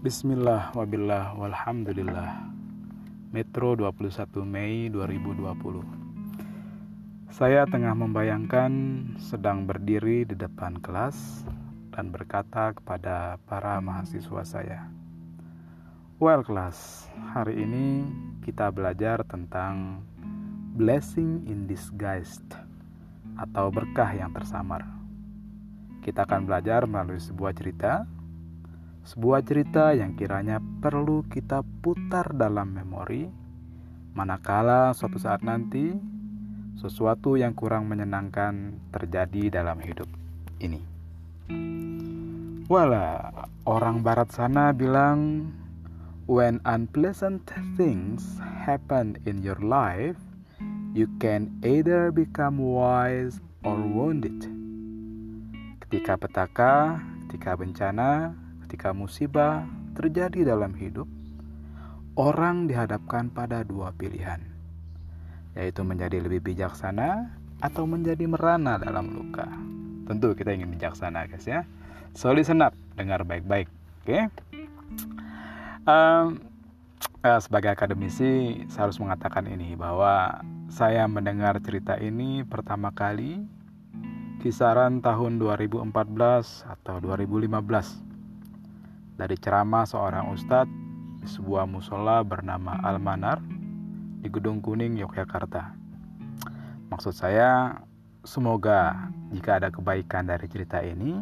Bismillah wabillah walhamdulillah Metro 21 Mei 2020 Saya tengah membayangkan sedang berdiri di depan kelas dan berkata kepada para mahasiswa saya Well kelas, hari ini kita belajar tentang blessing in disguise atau berkah yang tersamar. Kita akan belajar melalui sebuah cerita sebuah cerita yang kiranya perlu kita putar dalam memori, manakala suatu saat nanti sesuatu yang kurang menyenangkan terjadi dalam hidup ini. Wala, orang barat sana bilang, when unpleasant things happen in your life, you can either become wise or wounded. Ketika petaka, ketika bencana, ketika musibah terjadi dalam hidup, orang dihadapkan pada dua pilihan, yaitu menjadi lebih bijaksana atau menjadi merana dalam luka. Tentu kita ingin bijaksana, guys ya. So listen up, dengar baik-baik, oke? Okay? Um, uh, sebagai akademisi, saya harus mengatakan ini bahwa saya mendengar cerita ini pertama kali kisaran tahun 2014 atau 2015 dari ceramah seorang ustadz di sebuah musola bernama Almanar di Gedung Kuning, Yogyakarta. Maksud saya, semoga jika ada kebaikan dari cerita ini,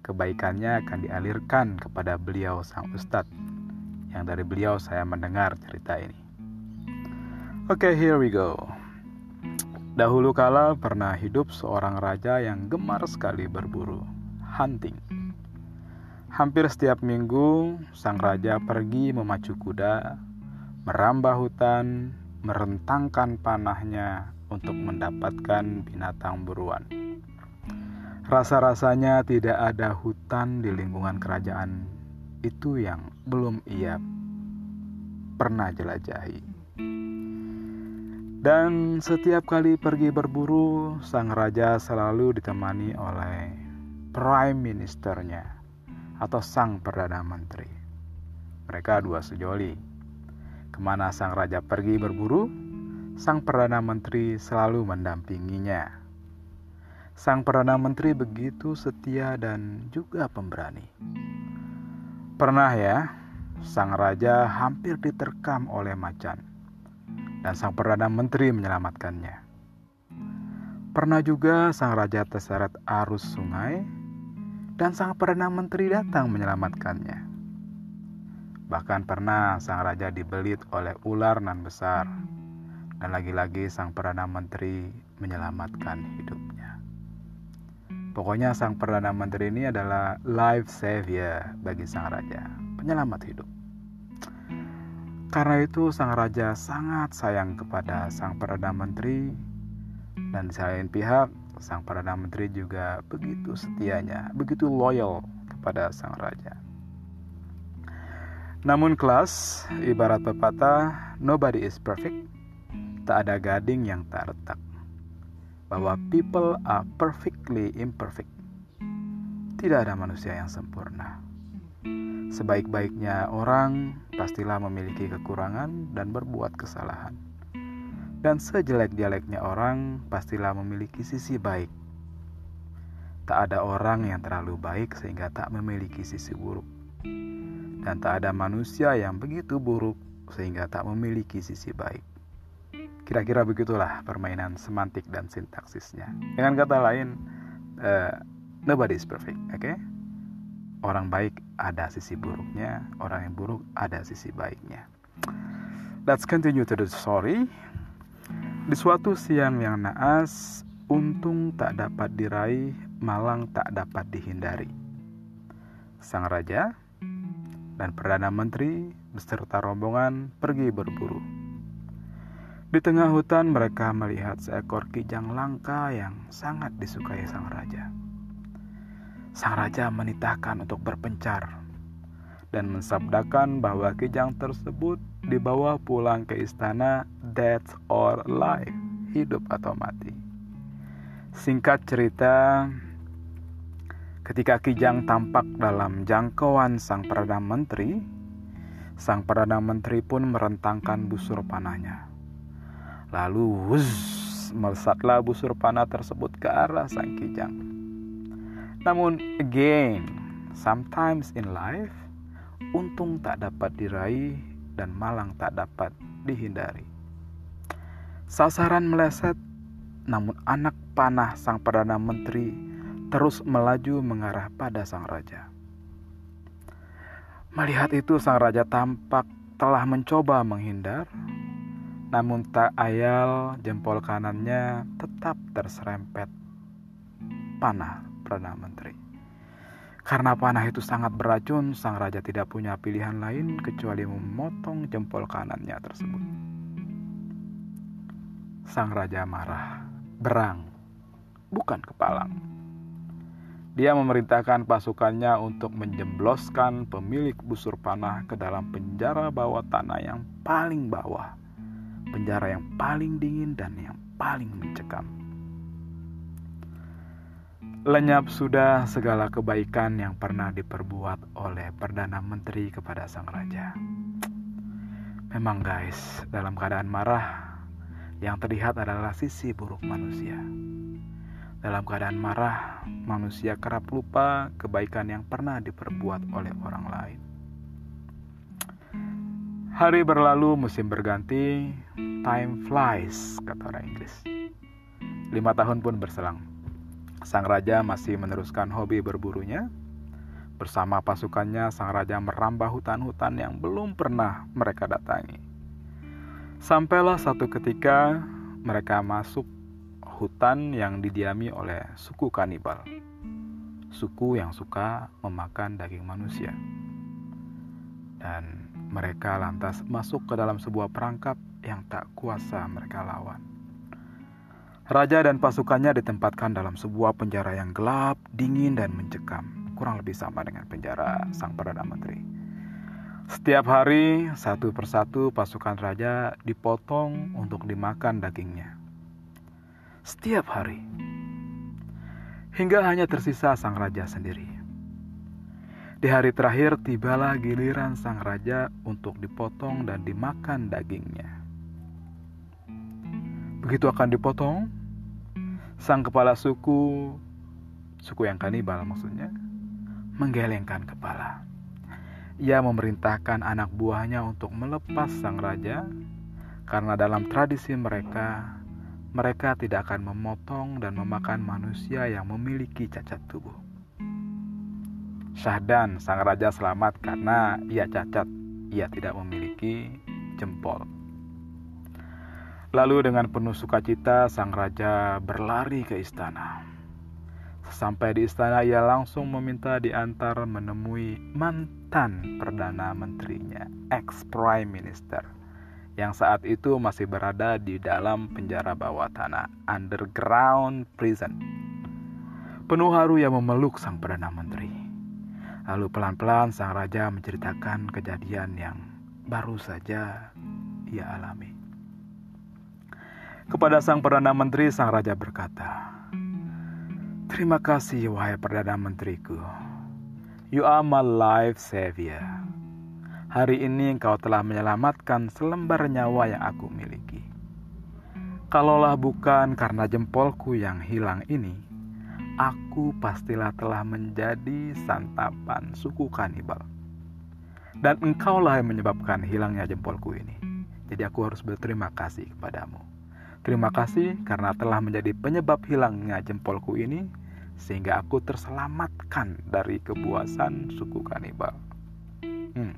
kebaikannya akan dialirkan kepada beliau sang ustadz yang dari beliau saya mendengar cerita ini. Oke, okay, here we go. Dahulu kala pernah hidup seorang raja yang gemar sekali berburu, hunting. Hampir setiap minggu, sang raja pergi memacu kuda, merambah hutan, merentangkan panahnya untuk mendapatkan binatang buruan. Rasa-rasanya tidak ada hutan di lingkungan kerajaan itu yang belum ia pernah jelajahi. Dan setiap kali pergi berburu, sang raja selalu ditemani oleh prime ministernya atau sang perdana menteri. Mereka dua sejoli. Ke mana sang raja pergi berburu, sang perdana menteri selalu mendampinginya. Sang perdana menteri begitu setia dan juga pemberani. Pernah ya, sang raja hampir diterkam oleh macan, dan sang perdana menteri menyelamatkannya. Pernah juga sang raja terseret arus sungai dan sang Perdana Menteri datang menyelamatkannya. Bahkan pernah sang raja dibelit oleh ular nan besar, dan lagi-lagi sang Perdana Menteri menyelamatkan hidupnya. Pokoknya sang Perdana Menteri ini adalah life savior bagi sang raja, penyelamat hidup. Karena itu sang raja sangat sayang kepada sang Perdana Menteri dan di lain pihak sang Perdana Menteri juga begitu setianya, begitu loyal kepada sang raja. Namun kelas, ibarat pepatah, nobody is perfect. Tak ada gading yang tak retak. Bahwa people are perfectly imperfect. Tidak ada manusia yang sempurna. Sebaik-baiknya orang pastilah memiliki kekurangan dan berbuat kesalahan. Dan sejelek-jeleknya orang pastilah memiliki sisi baik. Tak ada orang yang terlalu baik sehingga tak memiliki sisi buruk. Dan tak ada manusia yang begitu buruk sehingga tak memiliki sisi baik. Kira-kira begitulah permainan semantik dan sintaksisnya. Dengan kata lain, uh, nobody is perfect, oke? Okay? Orang baik ada sisi buruknya, orang yang buruk ada sisi baiknya. Let's continue to the story. Di suatu siang yang naas, untung tak dapat diraih, malang tak dapat dihindari. Sang raja dan perdana menteri beserta rombongan pergi berburu. Di tengah hutan mereka melihat seekor kijang langka yang sangat disukai sang raja. Sang raja menitahkan untuk berpencar dan mensabdakan bahwa kijang tersebut dibawa pulang ke istana death or life, hidup atau mati. Singkat cerita, Ketika Kijang tampak dalam jangkauan sang Perdana Menteri, sang Perdana Menteri pun merentangkan busur panahnya. Lalu, wuz, melesatlah busur panah tersebut ke arah sang Kijang. Namun, again, sometimes in life, untung tak dapat diraih dan malang tak dapat dihindari. Sasaran meleset, namun anak panah sang Perdana Menteri terus melaju mengarah pada sang raja. Melihat itu, sang raja tampak telah mencoba menghindar, namun tak ayal jempol kanannya tetap terserempet panah Perdana Menteri. Karena panah itu sangat beracun, sang raja tidak punya pilihan lain kecuali memotong jempol kanannya tersebut. Sang raja marah, berang, bukan kepalang. Dia memerintahkan pasukannya untuk menjebloskan pemilik busur panah ke dalam penjara bawah tanah yang paling bawah, penjara yang paling dingin dan yang paling mencekam. Lenyap sudah segala kebaikan yang pernah diperbuat oleh Perdana Menteri kepada sang raja. Memang guys, dalam keadaan marah, yang terlihat adalah sisi buruk manusia. Dalam keadaan marah, manusia kerap lupa kebaikan yang pernah diperbuat oleh orang lain. Hari berlalu, musim berganti, time flies, kata orang Inggris. Lima tahun pun berselang. Sang raja masih meneruskan hobi berburunya. Bersama pasukannya, sang raja merambah hutan-hutan yang belum pernah mereka datangi. Sampailah satu ketika mereka masuk hutan yang didiami oleh suku kanibal, suku yang suka memakan daging manusia. Dan mereka lantas masuk ke dalam sebuah perangkap yang tak kuasa mereka lawan. Raja dan pasukannya ditempatkan dalam sebuah penjara yang gelap, dingin, dan mencekam, kurang lebih sama dengan penjara sang Perdana Menteri. Setiap hari, satu persatu pasukan raja dipotong untuk dimakan dagingnya setiap hari. Hingga hanya tersisa sang raja sendiri. Di hari terakhir tibalah giliran sang raja untuk dipotong dan dimakan dagingnya. Begitu akan dipotong, sang kepala suku, suku yang kanibal maksudnya, menggelengkan kepala. Ia memerintahkan anak buahnya untuk melepas sang raja karena dalam tradisi mereka mereka tidak akan memotong dan memakan manusia yang memiliki cacat tubuh. Syahdan, sang raja selamat karena ia cacat, ia tidak memiliki jempol. Lalu dengan penuh sukacita, sang raja berlari ke istana. Sampai di istana, ia langsung meminta diantar menemui mantan perdana menterinya, ex-prime minister yang saat itu masih berada di dalam penjara bawah tanah, underground prison. Penuh haru yang memeluk sang Perdana Menteri. Lalu pelan-pelan sang raja menceritakan kejadian yang baru saja ia alami. Kepada sang Perdana Menteri, sang raja berkata, Terima kasih wahai Perdana Menteriku. You are my life savior. Hari ini engkau telah menyelamatkan selembar nyawa yang aku miliki. Kalaulah bukan karena jempolku yang hilang ini, aku pastilah telah menjadi santapan suku kanibal. Dan engkaulah yang menyebabkan hilangnya jempolku ini. Jadi aku harus berterima kasih kepadamu. Terima kasih karena telah menjadi penyebab hilangnya jempolku ini sehingga aku terselamatkan dari kebuasan suku kanibal. Hmm.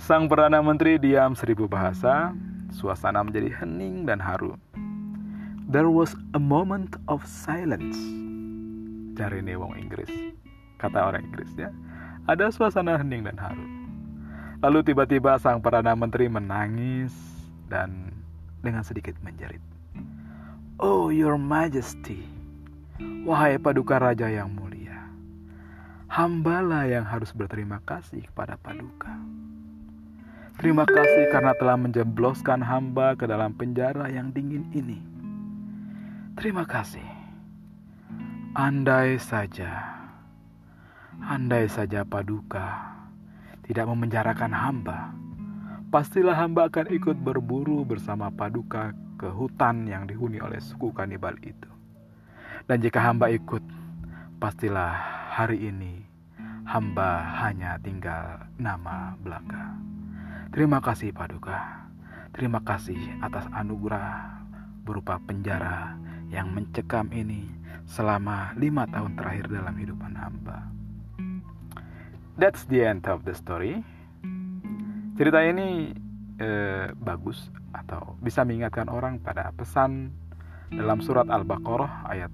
Sang Perdana Menteri diam seribu bahasa, suasana menjadi hening dan haru. There was a moment of silence. Cari nih wong Inggris, kata orang Inggris ya. Ada suasana hening dan haru. Lalu tiba-tiba sang Perdana Menteri menangis dan dengan sedikit menjerit. Oh, Your Majesty, wahai Paduka Raja yang mulia, hambalah yang harus berterima kasih kepada Paduka. Terima kasih karena telah menjebloskan hamba ke dalam penjara yang dingin ini. Terima kasih. Andai saja, andai saja Paduka tidak memenjarakan hamba, pastilah hamba akan ikut berburu bersama Paduka ke hutan yang dihuni oleh suku kanibal itu. Dan jika hamba ikut, pastilah hari ini hamba hanya tinggal nama belaka. Terima kasih Paduka. Terima kasih atas anugerah berupa penjara yang mencekam ini selama lima tahun terakhir dalam hidupan hamba. That's the end of the story. Cerita ini eh, bagus atau bisa mengingatkan orang pada pesan dalam surat Al-Baqarah ayat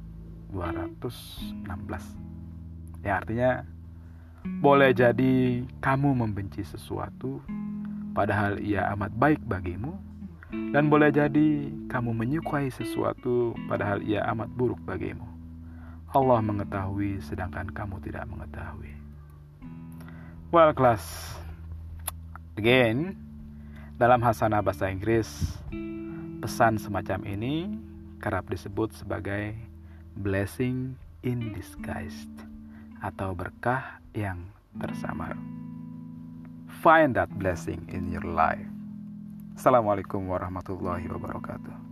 216. Ya artinya boleh jadi kamu membenci sesuatu padahal ia amat baik bagimu dan boleh jadi kamu menyukai sesuatu padahal ia amat buruk bagimu. Allah mengetahui sedangkan kamu tidak mengetahui. Well, class. Again, dalam hasanah bahasa Inggris, pesan semacam ini kerap disebut sebagai blessing in disguise atau berkah yang tersamar. Find that blessing in your life. Assalamualaikum warahmatullahi wabarakatuh.